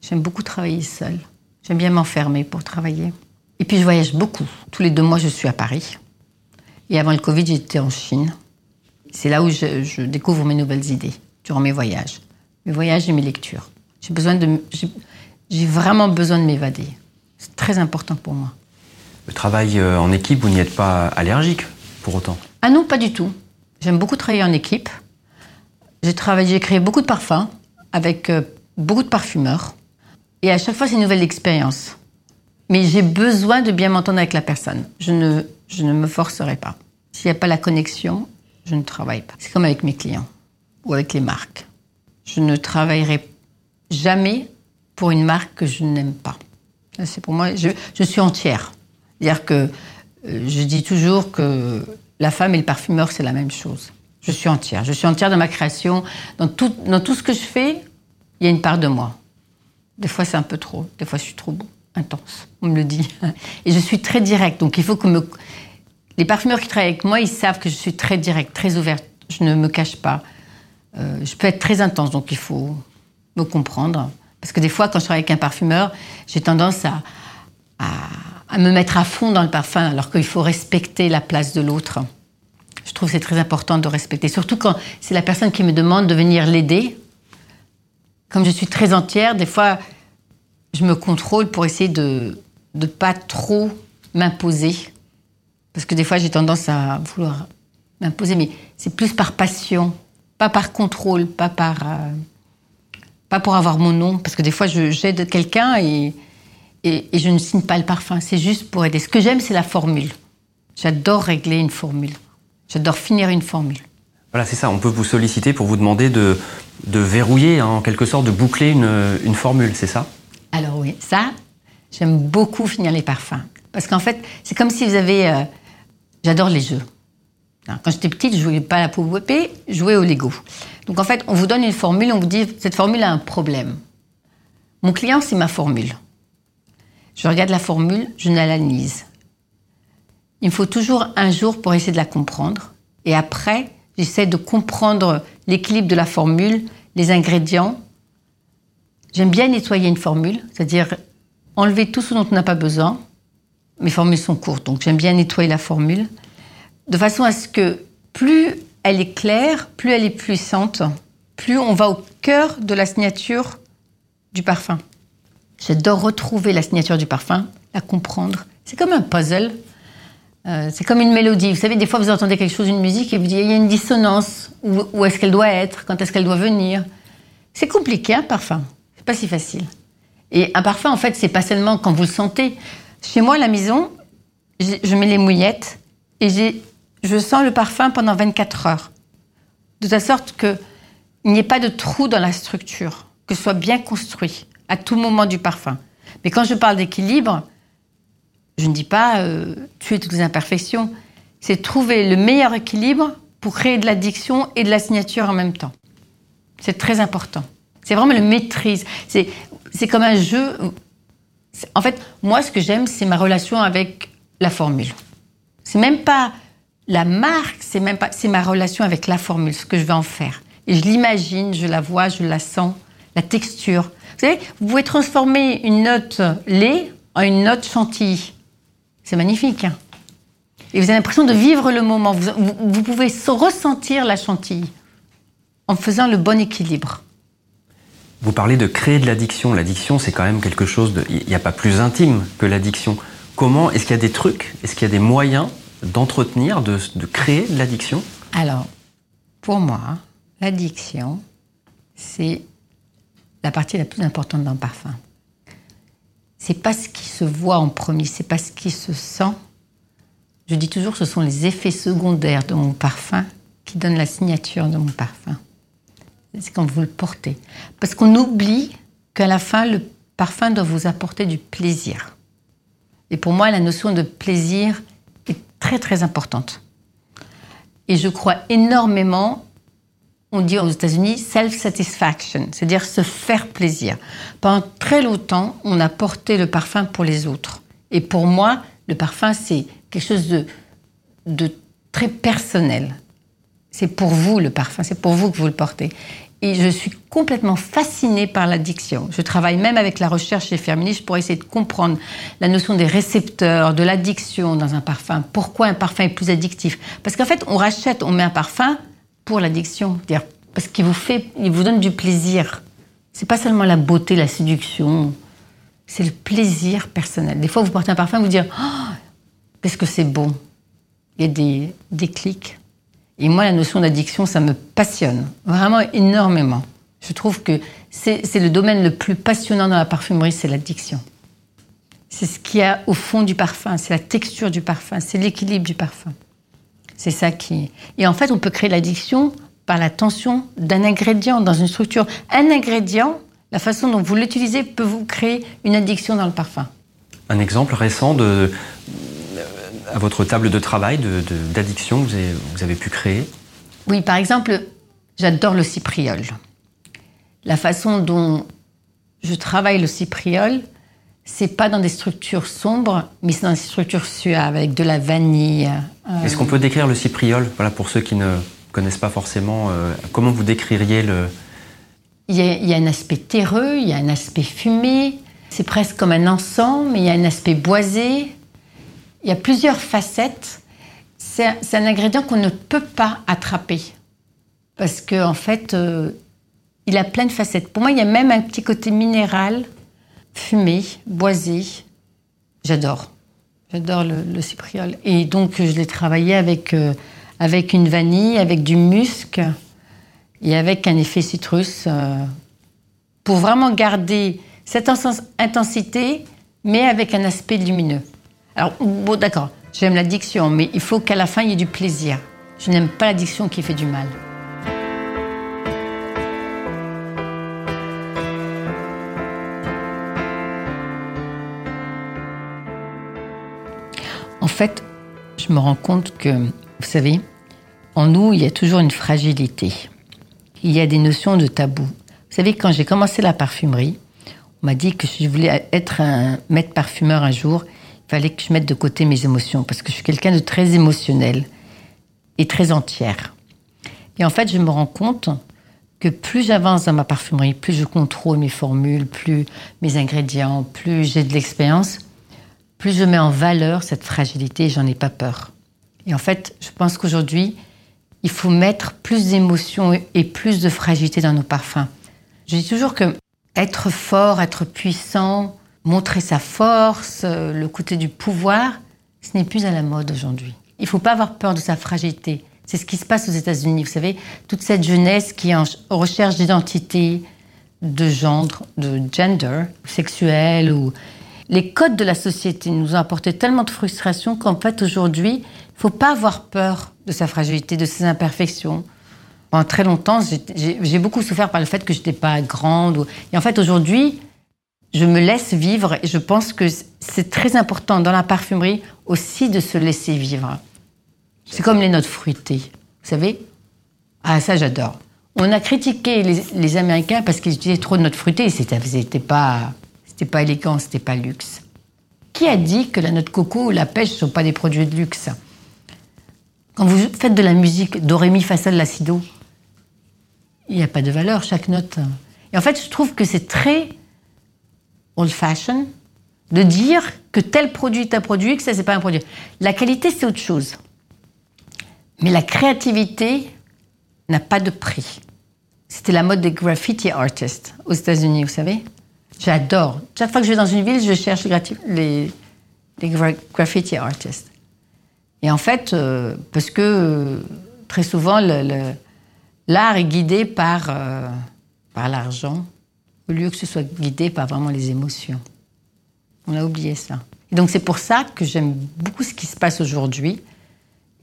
J'aime beaucoup travailler seule. J'aime bien m'enfermer pour travailler. Et puis, je voyage beaucoup. Tous les deux mois, je suis à Paris. Et avant le Covid, j'étais en Chine. C'est là où je, découvre mes nouvelles idées, durant mes voyages. Mes voyages et mes lectures. J'ai besoin de. J'ai vraiment besoin de m'évader. C'est très important pour moi. Le travail euh, en équipe, vous n'y êtes pas allergique pour autant? Ah non, pas du tout. J'aime beaucoup travailler en équipe. J'ai travaillé, j'ai créé beaucoup de parfums avec euh, beaucoup de parfumeurs. Et à chaque fois, c'est une nouvelle expérience. Mais j'ai besoin de bien m'entendre avec la personne. Je ne, je ne me forcerai pas. S'il n'y a pas la connexion, je ne travaille pas. C'est comme avec mes clients ou avec les marques. Je ne travaillerai jamais pour une marque que je n'aime pas. C'est pour moi, je, suis entière. C'est-à-dire que euh, je dis toujours que la femme et le parfumeur, c'est la même chose. Je suis entière. Je suis entière dans ma création. Dans tout, dans tout ce que je fais, il y a une part de moi. Des fois, c'est un peu trop. Des fois, je suis trop intense. On me le dit. Et je suis très directe. Donc, il faut que me... les parfumeurs qui travaillent avec moi, ils savent que je suis très directe, très ouverte. Je ne me cache pas. Euh, je peux être très intense. Donc, il faut me comprendre. Parce que des fois, quand je travaille avec un parfumeur, j'ai tendance à, à, à, me mettre à fond dans le parfum, alors qu'il faut respecter la place de l'autre. Je trouve que c'est très important de respecter, surtout quand c'est la personne qui me demande de venir l'aider. Comme je suis très entière, des fois, je me contrôle pour essayer de ne pas trop m'imposer. Parce que des fois, j'ai tendance à vouloir m'imposer, mais c'est plus par passion, pas par contrôle, pas par... Euh, pas pour avoir mon nom, parce que des fois, j'aide quelqu'un et, et, et, je ne signe pas le parfum. C'est juste pour aider. Ce que j'aime, c'est la formule. J'adore régler une formule. J'adore finir une formule. Voilà, c'est ça. On peut vous solliciter pour vous demander de, de verrouiller, hein, en quelque sorte, de boucler une, une formule, c'est ça? Alors oui, ça, j'aime beaucoup finir les parfums. Parce qu'en fait, c'est comme si vous avez... Euh, J'adore les jeux. Quand j'étais petite, je jouais pas à la poupée, je jouais au Lego. Donc en fait, on vous donne une formule, on vous dit cette formule a un problème. Mon client, c'est ma formule. Je regarde la formule, je l'analyse. Il me faut toujours un jour pour essayer de la comprendre. Et après, j'essaie de comprendre l'équilibre de la formule, les ingrédients. J'aime bien nettoyer une formule, c'est-à-dire enlever tout ce dont on n'a pas besoin. Mes formules sont courtes, donc j'aime bien nettoyer la formule de façon à ce que plus elle est claire, plus elle est puissante, plus on va au cœur de la signature du parfum. J'adore retrouver la signature du parfum, la comprendre. C'est comme un puzzle. Euh, c'est comme une mélodie. Vous savez, des fois, vous entendez quelque chose, une musique, et vous dites, il y a une dissonance. Où, où est-ce qu'elle doit être? Quand est-ce qu'elle doit venir? C'est compliqué, un parfum. C'est pas si facile. Et un parfum, en fait, c'est pas seulement quand vous le sentez. Chez moi, à la maison, je mets les mouillettes et j'ai je sens le parfum pendant 24 heures. De telle sorte qu'il n'y ait pas de trou dans la structure, que ce soit bien construit à tout moment du parfum. Mais quand je parle d'équilibre, je ne dis pas euh, tuer toutes les imperfections, c'est trouver le meilleur équilibre pour créer de l'addiction et de la signature en même temps. C'est très important. C'est vraiment le maîtrise. C'est comme un jeu. En fait, moi, ce que j'aime, c'est ma relation avec la formule. C'est même pas la marque, c'est même pas, c'est ma relation avec la formule, ce que je vais en faire. Et je l'imagine, je la vois, je la sens, la texture. Vous savez, vous pouvez transformer une note lait en une note chantilly. C'est magnifique. Hein et vous avez l'impression de vivre le moment. Vous, vous, vous pouvez ressentir la chantilly en faisant le bon équilibre. Vous parlez de créer de l'addiction. L'addiction, c'est quand même quelque chose de. Il n'y a pas plus intime que l'addiction. Comment Est-ce qu'il y a des trucs Est-ce qu'il y a des moyens d'entretenir, de, de, créer de l'addiction Alors, pour moi, l'addiction, c'est la partie la plus importante d'un parfum. C'est pas ce qui se voit en premier, c'est pas ce qui se sent. Je dis toujours, ce sont les effets secondaires de mon parfum qui donnent la signature de mon parfum. C'est quand vous le portez. Parce qu'on oublie qu'à la fin, le parfum doit vous apporter du plaisir. Et pour moi, la notion de plaisir, très très importante. Et je crois énormément, on dit aux États-Unis, self-satisfaction, c'est-à-dire se faire plaisir. Pendant très longtemps, on a porté le parfum pour les autres. Et pour moi, le parfum, c'est quelque chose de, de très personnel. C'est pour vous le parfum, c'est pour vous que vous le portez. Et je suis complètement fascinée par l'addiction. Je travaille même avec la recherche chez Feminist pour essayer de comprendre la notion des récepteurs, de l'addiction dans un parfum. Pourquoi un parfum est plus addictif? Parce qu'en fait, on rachète, on met un parfum pour l'addiction. Parce qu'il vous vous donne du plaisir. C'est pas seulement la beauté, la séduction. C'est le plaisir personnel. Des fois, vous portez un parfum, vous dites oh, qu'est-ce que c'est bon? Il y a des déclics. Et moi, la notion d'addiction, ça me passionne vraiment énormément. Je trouve que c'est le domaine le plus passionnant dans la parfumerie, c'est l'addiction. C'est ce qu'il y a au fond du parfum, c'est la texture du parfum, c'est l'équilibre du parfum. C'est ça qui. Et en fait, on peut créer l'addiction par la tension d'un ingrédient dans une structure. Un ingrédient, la façon dont vous l'utilisez peut vous créer une addiction dans le parfum. Un exemple récent de, à votre table de travail d'addiction que vous avez, pu créer Oui, par exemple, j'adore le cypriol. La façon dont je travaille le cypriol, c'est pas dans des structures sombres, mais c'est dans des structures suaves, avec de la vanille. Euh, Est-ce qu'on peut décrire le cypriol voilà, Pour ceux qui ne connaissent pas forcément, euh, comment vous décririez le... Il y, a, il y, a, un aspect terreux, il y a un aspect fumé, c'est presque comme un encens, mais il y a un aspect boisé. Il y a plusieurs facettes. C'est un, ingrédient qu'on ne peut pas attraper. Parce qu'en en fait, euh, il a plein de facettes. Pour moi, il y a même un petit côté minéral, fumé, boisé. J'adore. J'adore le, cypriol. Et donc, je l'ai travaillé avec, euh, avec une vanille, avec du musc et avec un effet citrus euh, pour vraiment garder cette intensité, mais avec un aspect lumineux. Alors, bon, d'accord, j'aime l'addiction, mais il faut qu'à la fin, il y ait du plaisir. Je n'aime pas l'addiction qui fait du mal. En fait, je me rends compte que, vous savez, en nous, il y a toujours une fragilité. Il y a des notions de tabou. Vous savez, quand j'ai commencé la parfumerie, on m'a dit que si je voulais être un maître parfumeur un jour, fallait que je mette de côté mes émotions, parce que je suis quelqu'un de très émotionnel et très entière. Et en fait, je me rends compte que plus j'avance dans ma parfumerie, plus je contrôle mes formules, plus mes ingrédients, plus j'ai de l'expérience, plus je mets en valeur cette fragilité et j'en ai pas peur. Et en fait, je pense qu'aujourd'hui, il faut mettre plus d'émotions et plus de fragilité dans nos parfums. Je dis toujours que être fort, être puissant, montrer sa force, euh, le côté du pouvoir, ce n'est plus à la mode aujourd'hui. Il ne faut pas avoir peur de sa fragilité. C'est ce qui se passe aux États-Unis. Vous savez, toute cette jeunesse qui est en recherche d'identité, de genre, de gender, sexuel, ou les codes de la société nous ont apporté tellement de frustration qu'en fait aujourd'hui, il ne faut pas avoir peur de sa fragilité, de ses imperfections. Pendant très longtemps, j'ai beaucoup souffert par le fait que je n'étais pas grande. Et en fait, aujourd'hui, je me laisse vivre et je pense que c'est très important dans la parfumerie aussi de se laisser vivre. C'est comme les notes fruitées. Vous savez? Ah, ça, j'adore. On a critiqué les, Américains parce qu'ils utilisaient trop de notes fruitées. C'était pas, pas élégant, c'était pas luxe. Qui a dit que la note coco ou la pêche ne sont pas des produits de luxe? Quand vous faites de la musique, do, ré, mi, il n'y a pas de valeur, chaque note. Et en fait, je trouve que c'est très old-fashioned de dire que tel produit est un produit, que ça, c'est pas un produit. La qualité, c'est autre chose. Mais la créativité n'a pas de prix. C'était la mode des graffiti artists aux États-Unis, vous savez. J'adore. Chaque fois que je vais dans une ville, je cherche les, graffiti artists. Et en fait, euh, parce que euh, très souvent, L'art est guidé par, euh, par l'argent, au lieu que ce soit guidé par vraiment les émotions. On a oublié ça. Et donc c'est pour ça que j'aime beaucoup ce qui se passe aujourd'hui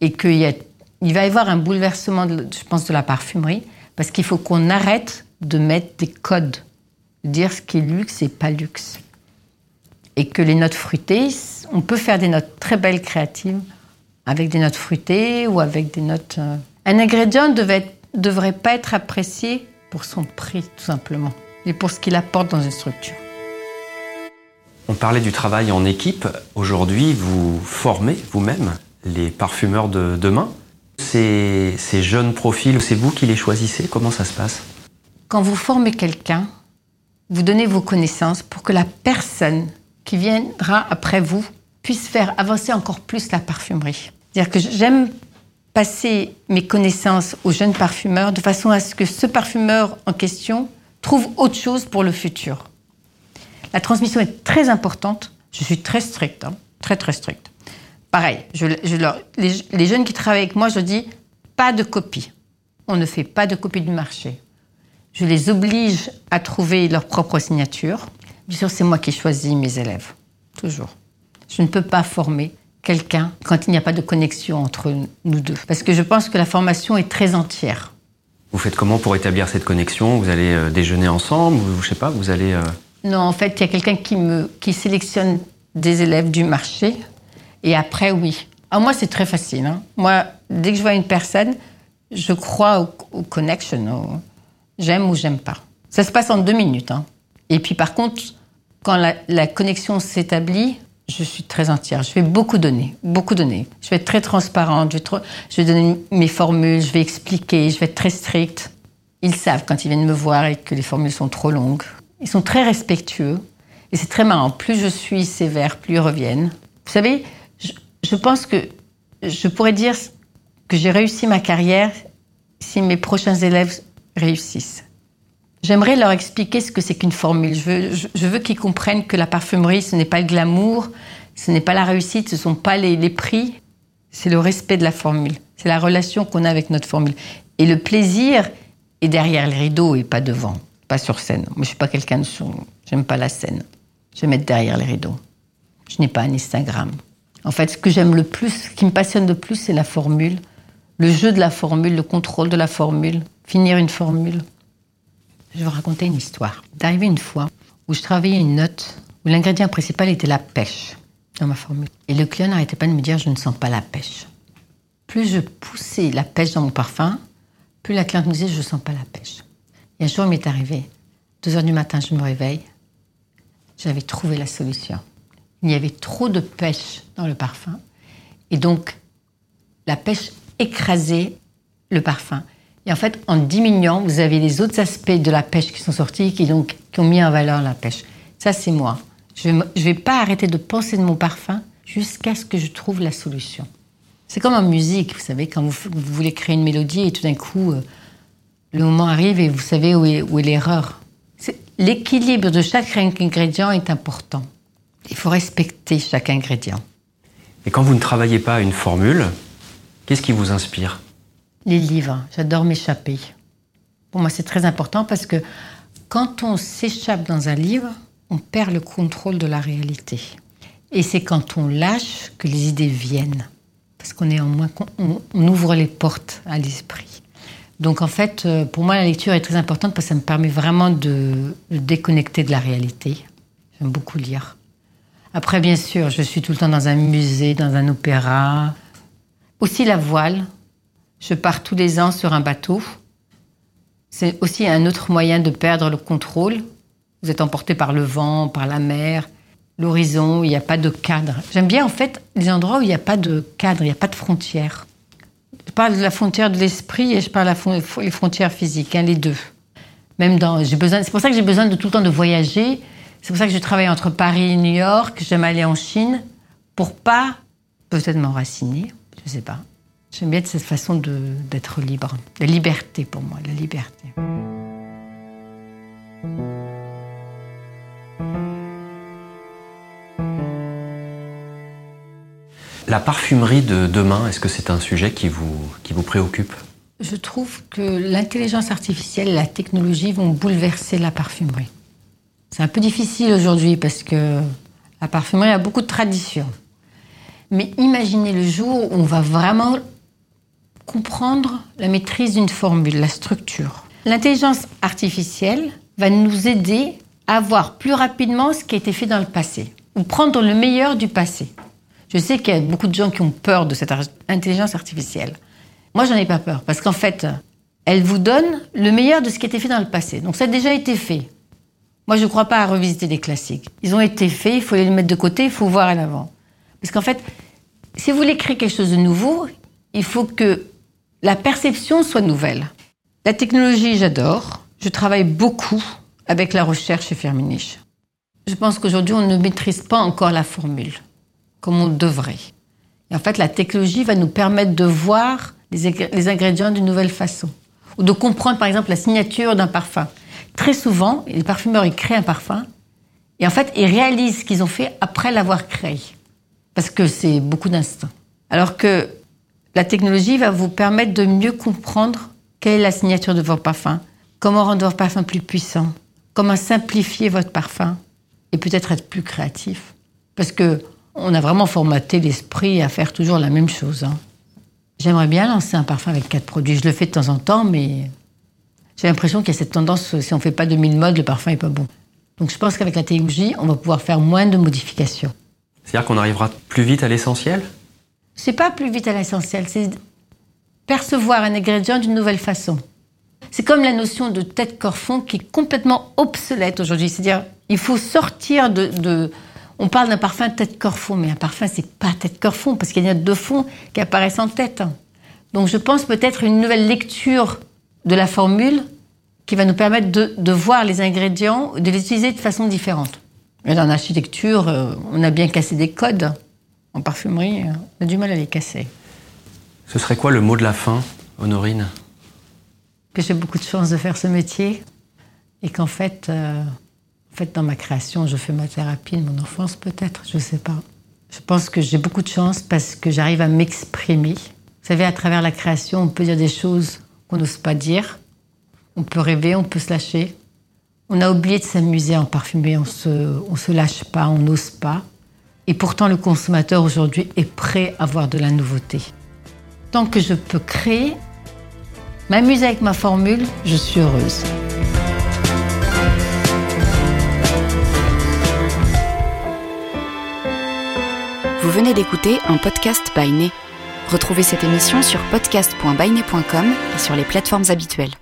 et qu'il il va y avoir un bouleversement, je pense, de la parfumerie, parce qu'il faut qu'on arrête de mettre des codes, de dire ce qui est luxe et pas luxe. Et que les notes fruitées, on peut faire des notes très belles créatives avec des notes fruitées ou avec des notes... Euh, un ingrédient ne devrait pas être apprécié pour son prix, tout simplement, et pour ce qu'il apporte dans une structure. On parlait du travail en équipe. Aujourd'hui, vous formez vous-même les parfumeurs de demain. Ces, ces jeunes profils, c'est vous qui les choisissez? Comment ça se passe? Quand vous formez quelqu'un, vous donnez vos connaissances pour que la personne qui viendra après vous puisse faire avancer encore plus la parfumerie. C'est-à-dire que j'aime passer mes connaissances aux jeunes parfumeurs de façon à ce que ce parfumeur en question trouve autre chose pour le futur. La transmission est très importante. Je suis très stricte, hein. très très stricte. Pareil, je, les, jeunes qui travaillent avec moi, je dis pas de copie. On ne fait pas de copie du marché. Je les oblige à trouver leur propre signature. Bien sûr, c'est moi qui choisis mes élèves. Toujours. Je ne peux pas former quelqu'un quand il n'y a pas de connexion entre nous deux. Parce que je pense que la formation est très entière. Vous faites comment pour établir cette connexion? Vous allez euh, déjeuner ensemble ou je sais pas, vous allez... Euh, non, en fait, il y a quelqu'un qui, qui sélectionne des élèves du marché. Et après, oui. Alors moi, c'est très facile. Hein. Moi, dès que je vois une personne, je crois au, connection. J'aime ou j'aime pas. Ça se passe en deux minutes. Hein. Et puis, par contre, quand la, connexion s'établit, je suis très entière. Je vais beaucoup donner, beaucoup donner. Je vais être très transparente. Je vais, donner mes formules, je vais expliquer, je vais être très stricte. Ils savent quand ils viennent me voir et que les formules sont trop longues. Ils sont très respectueux. Et c'est très marrant. Plus je suis sévère, plus ils reviennent. Vous savez, je, pense que je pourrais dire que j'ai réussi ma carrière si mes prochains élèves réussissent. J'aimerais leur expliquer ce que c'est qu'une formule. Je veux, qu'ils comprennent que la parfumerie, ce n'est pas le glamour, ce n'est pas la réussite, ce ne sont pas les, prix, c'est le respect de la formule. C'est la relation qu'on a avec notre formule. Et le plaisir est derrière les rideaux et pas devant pas sur scène. Moi, je suis pas quelqu'un de son. J'aime pas la scène. Je vais derrière les rideaux. Je n'ai pas un Instagram. En fait, ce que j'aime le plus, ce qui me passionne le plus, c'est la formule, le jeu de la formule, le contrôle de la formule, finir une formule. Je vais vous raconter une histoire. D'arriver une fois où je travaillais une note où l'ingrédient principal était la pêche dans ma formule. Et le client n'arrêtait pas de me dire je ne sens pas la pêche. Plus je poussais la pêche dans mon parfum, plus la cliente me disait je ne sens pas la pêche. Et un jour, il m'est arrivé. Deux heures du matin, je me réveille. J'avais trouvé la solution. Il y avait trop de pêche dans le parfum. Et donc, la pêche écrasait le parfum. Et en fait, en diminuant, vous avez les autres aspects de la pêche qui sont sortis, qui, donc, qui ont mis en valeur la pêche. Ça, c'est moi. Je ne vais pas arrêter de penser de mon parfum jusqu'à ce que je trouve la solution. C'est comme en musique, vous savez, quand vous, voulez créer une mélodie et tout d'un coup, euh, le moment arrive et vous savez où est, est l'erreur. L'équilibre de chaque ingrédient est important. Il faut respecter chaque ingrédient. Et quand vous ne travaillez pas une formule, qu'est-ce qui vous inspire? Les livres. J'adore m'échapper. Pour moi, c'est très important parce que quand on s'échappe dans un livre, on perd le contrôle de la réalité. Et c'est quand on lâche que les idées viennent. Parce qu'on est en moins, on ouvre les portes à l'esprit. Donc en fait, euh, pour moi, la lecture est très importante parce que ça me permet vraiment de, déconnecter de la réalité. J'aime beaucoup lire. Après, bien sûr, je suis tout le temps dans un musée, dans un opéra. Aussi la voile. Je pars tous les ans sur un bateau. C'est aussi un autre moyen de perdre le contrôle. Vous êtes emporté par le vent, par la mer, l'horizon, il n'y a pas de cadre. J'aime bien en fait les endroits où il n'y a pas de cadre, il n'y a pas de frontières. Je parle de la frontière de l'esprit et je parle de la frontières physiques, hein, les deux. Même dans, j'ai besoin, c'est pour ça que j'ai besoin de tout le temps de voyager. C'est pour ça que je travaille entre Paris et New York. J'aime aller en Chine pour pas peut-être m'enraciner. Je sais pas. J'aime bien cette façon d'être libre. La liberté pour moi, la liberté. La parfumerie de demain, est-ce que c'est un sujet qui vous, qui vous préoccupe? Je trouve que l'intelligence artificielle et la technologie vont bouleverser la parfumerie. C'est un peu difficile aujourd'hui parce que la parfumerie a beaucoup de traditions. Mais imaginez le jour où on va vraiment comprendre la maîtrise d'une formule, la structure. L'intelligence artificielle va nous aider à voir plus rapidement ce qui a été fait dans le passé, ou prendre le meilleur du passé. Je sais qu'il y a beaucoup de gens qui ont peur de cette intelligence artificielle. Moi, j'en ai pas peur, parce qu'en fait, elle vous donne le meilleur de ce qui a été fait dans le passé. Donc ça a déjà été fait. Moi, je ne crois pas à revisiter des classiques. Ils ont été faits, il faut les mettre de côté, il faut voir à l'avant. Parce qu'en fait, si vous voulez créer quelque chose de nouveau, il faut que la perception soit nouvelle. La technologie, j'adore. Je travaille beaucoup avec la recherche chez Firmenich. Je pense qu'aujourd'hui, on ne maîtrise pas encore la formule comme on devrait. Et en fait, la technologie va nous permettre de voir les, ingrédients d'une nouvelle façon. Ou de comprendre, par exemple, la signature d'un parfum. Très souvent, les parfumeurs, ils créent un parfum. Et en fait, ils réalisent ce qu'ils ont fait après l'avoir créé. Parce que c'est beaucoup d'instinct. Alors que La technologie va vous permettre de mieux comprendre quelle est la signature de votre parfum, comment rendre votre parfum plus puissant, comment simplifier votre parfum et peut-être être plus créatif. Parce que on a vraiment formaté l'esprit à faire toujours la même chose. hein. J'aimerais bien lancer un parfum avec quatre produits. Je le fais de temps en temps, mais j'ai l'impression qu'il y a cette tendance, si on ne fait pas 2000 modes, le parfum n'est pas bon. Donc je pense qu'avec la technologie, on va pouvoir faire moins de modifications. C'est-à-dire qu'on arrivera plus vite à l'essentiel? C'est pas plus vite à l'essentiel, c'est percevoir un ingrédient d'une nouvelle façon. C'est comme la notion de tête corps fond qui est complètement obsolète aujourd'hui. C'est-à-dire, il faut sortir de, on parle d'un parfum tête corps fond, mais un parfum c'est pas tête corps fond parce qu'il y a deux fonds qui apparaissent en tête. Donc je pense peut-être une nouvelle lecture de la formule qui va nous permettre de, de voir les ingrédients, de les utiliser de façon différente. Et dans l'architecture, euh, on a bien cassé des codes. En parfumerie, euh, on a du mal à les casser. Ce serait quoi le mot de la fin, Honorine? Que j'ai beaucoup de chance de faire ce métier et qu'en fait, euh, en fait, dans ma création, je fais ma thérapie de mon enfance peut-être, je sais pas. Je pense que j'ai beaucoup de chance parce que j'arrive à m'exprimer. Vous savez, à travers la création, on peut dire des choses qu'on n'ose pas dire. On peut rêver, on peut se lâcher. On a oublié de s'amuser en parfumerie, on se, on se lâche pas, on n'ose pas. Et pourtant, le consommateur aujourd'hui est prêt à voir de la nouveauté. Tant que je peux créer, m'amuser avec ma formule, je suis heureuse. Vous venez d'écouter un podcast by. Retrouvez cette émission sur podcast.bainé.com et sur les plateformes habituelles.